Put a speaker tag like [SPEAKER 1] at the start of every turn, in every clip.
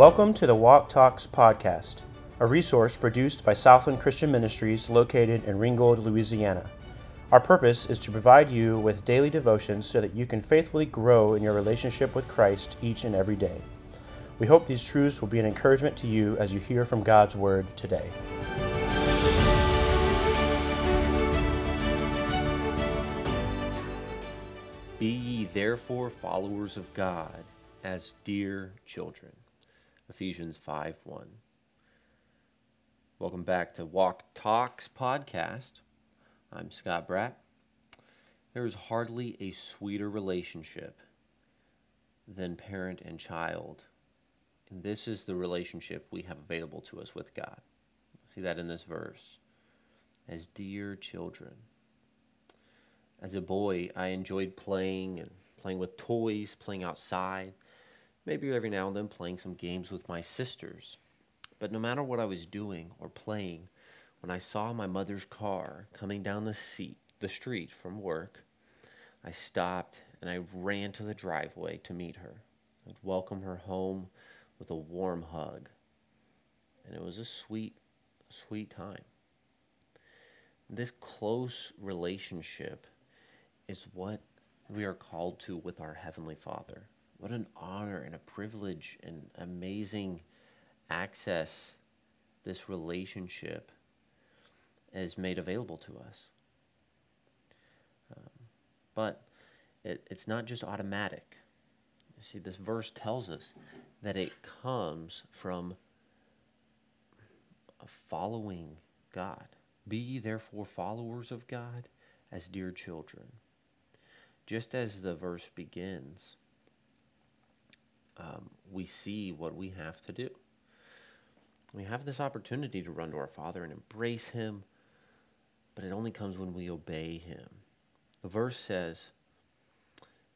[SPEAKER 1] Welcome to the Walk Talks podcast, a resource produced by Southland Christian Ministries located in Ringgold, Louisiana. Our purpose is to provide you with daily devotions so that you can faithfully grow in your relationship with Christ each and every day. We hope these truths will be an encouragement to you as you hear from God's Word today.
[SPEAKER 2] Be ye therefore followers of God as dear children. Ephesians 5 1. Welcome back to Walk Talks podcast. I'm Scott Bratt. There is hardly a sweeter relationship than parent and child. And this is the relationship we have available to us with God. See that in this verse. As dear children. As a boy, I enjoyed playing and playing with toys, playing outside maybe every now and then playing some games with my sisters. But no matter what I was doing or playing, when I saw my mother's car coming down the seat, the street from work, I stopped and I ran to the driveway to meet her. I'd welcome her home with a warm hug. And it was a sweet, sweet time. This close relationship is what we are called to with our Heavenly Father what an honor and a privilege and amazing access this relationship is made available to us. Um, but it, it's not just automatic. You see, this verse tells us that it comes from following God. Be ye therefore followers of God as dear children. Just as the verse begins, um, we see what we have to do. We have this opportunity to run to our Father and embrace Him, but it only comes when we obey Him. The verse says,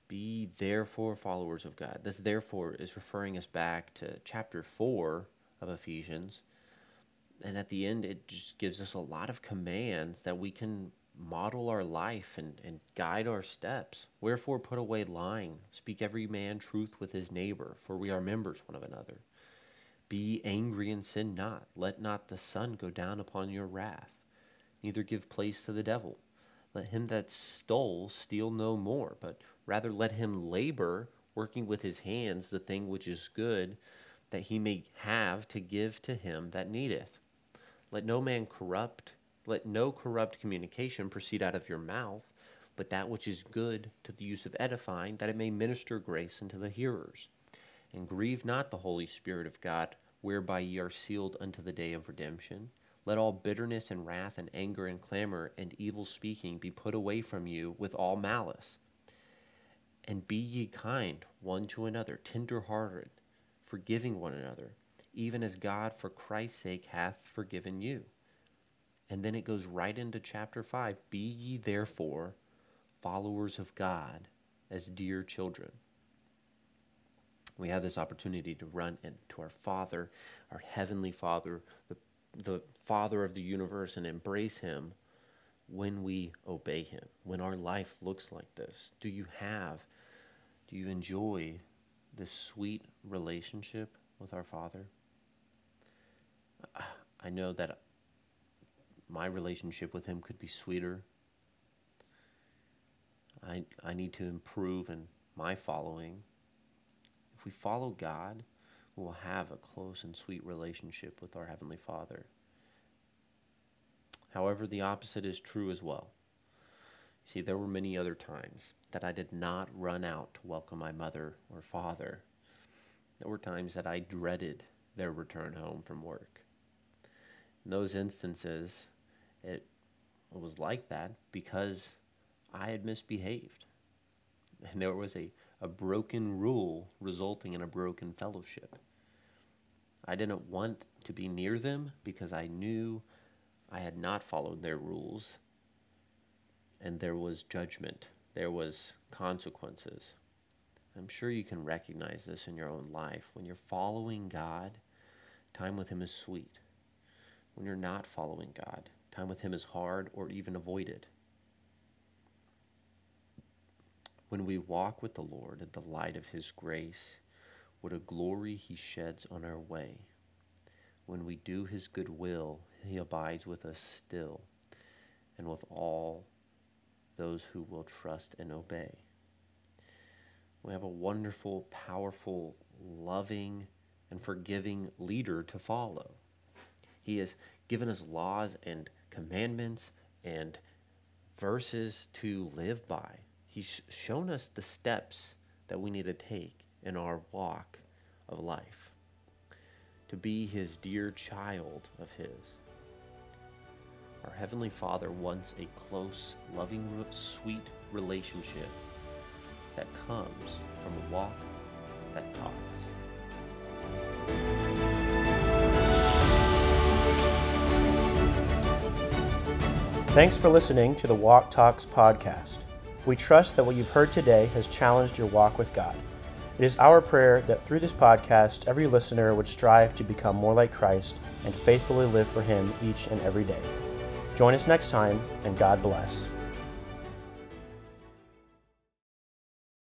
[SPEAKER 2] Be therefore followers of God. This therefore is referring us back to chapter 4 of Ephesians. And at the end, it just gives us a lot of commands that we can model our life and, and guide our steps. Wherefore put away lying, speak every man truth with his neighbor, for we are members one of another. Be angry and sin not. Let not the sun go down upon your wrath. Neither give place to the devil. Let him that stole steal no more, but rather let him labor, working with his hands the thing which is good, that he may have to give to him that needeth. Let no man corrupt let no corrupt communication proceed out of your mouth, but that which is good to the use of edifying, that it may minister grace unto the hearers. And grieve not the Holy Spirit of God, whereby ye are sealed unto the day of redemption. Let all bitterness and wrath and anger and clamor and evil speaking be put away from you with all malice. And be ye kind one to another, tender hearted, forgiving one another, even as God for Christ's sake hath forgiven you. And then it goes right into chapter 5 Be ye therefore followers of God as dear children. We have this opportunity to run into our Father, our Heavenly Father, the, the Father of the universe, and embrace Him when we obey Him, when our life looks like this. Do you have, do you enjoy this sweet relationship with our Father? I know that my relationship with him could be sweeter. I, I need to improve in my following. If we follow God, we'll have a close and sweet relationship with our Heavenly Father. However, the opposite is true as well. You see, there were many other times that I did not run out to welcome my mother or father. There were times that I dreaded their return home from work. In those instances, it was like that because I had misbehaved. And there was a, a broken rule resulting in a broken fellowship. I didn't want to be near them because I knew I had not followed their rules. And there was judgment, there was consequences. I'm sure you can recognize this in your own life. When you're following God, time with Him is sweet. When you're not following God, Time with Him is hard or even avoided. When we walk with the Lord in the light of His grace, What a glory he sheds on our way. When we do his good will, he abides with us still, and with all those who will trust and obey. We have a wonderful, powerful, loving, and forgiving leader to follow. He has given us laws and commandments and verses to live by. He's shown us the steps that we need to take in our walk of life to be his dear child of his. Our Heavenly Father wants a close, loving, sweet relationship that comes from a walk that talks.
[SPEAKER 1] Thanks for listening to the Walk Talks podcast. We trust that what you've heard today has challenged your walk with God. It is our prayer that through this podcast, every listener would strive to become more like Christ and faithfully live for Him each and every day. Join us next time, and God bless.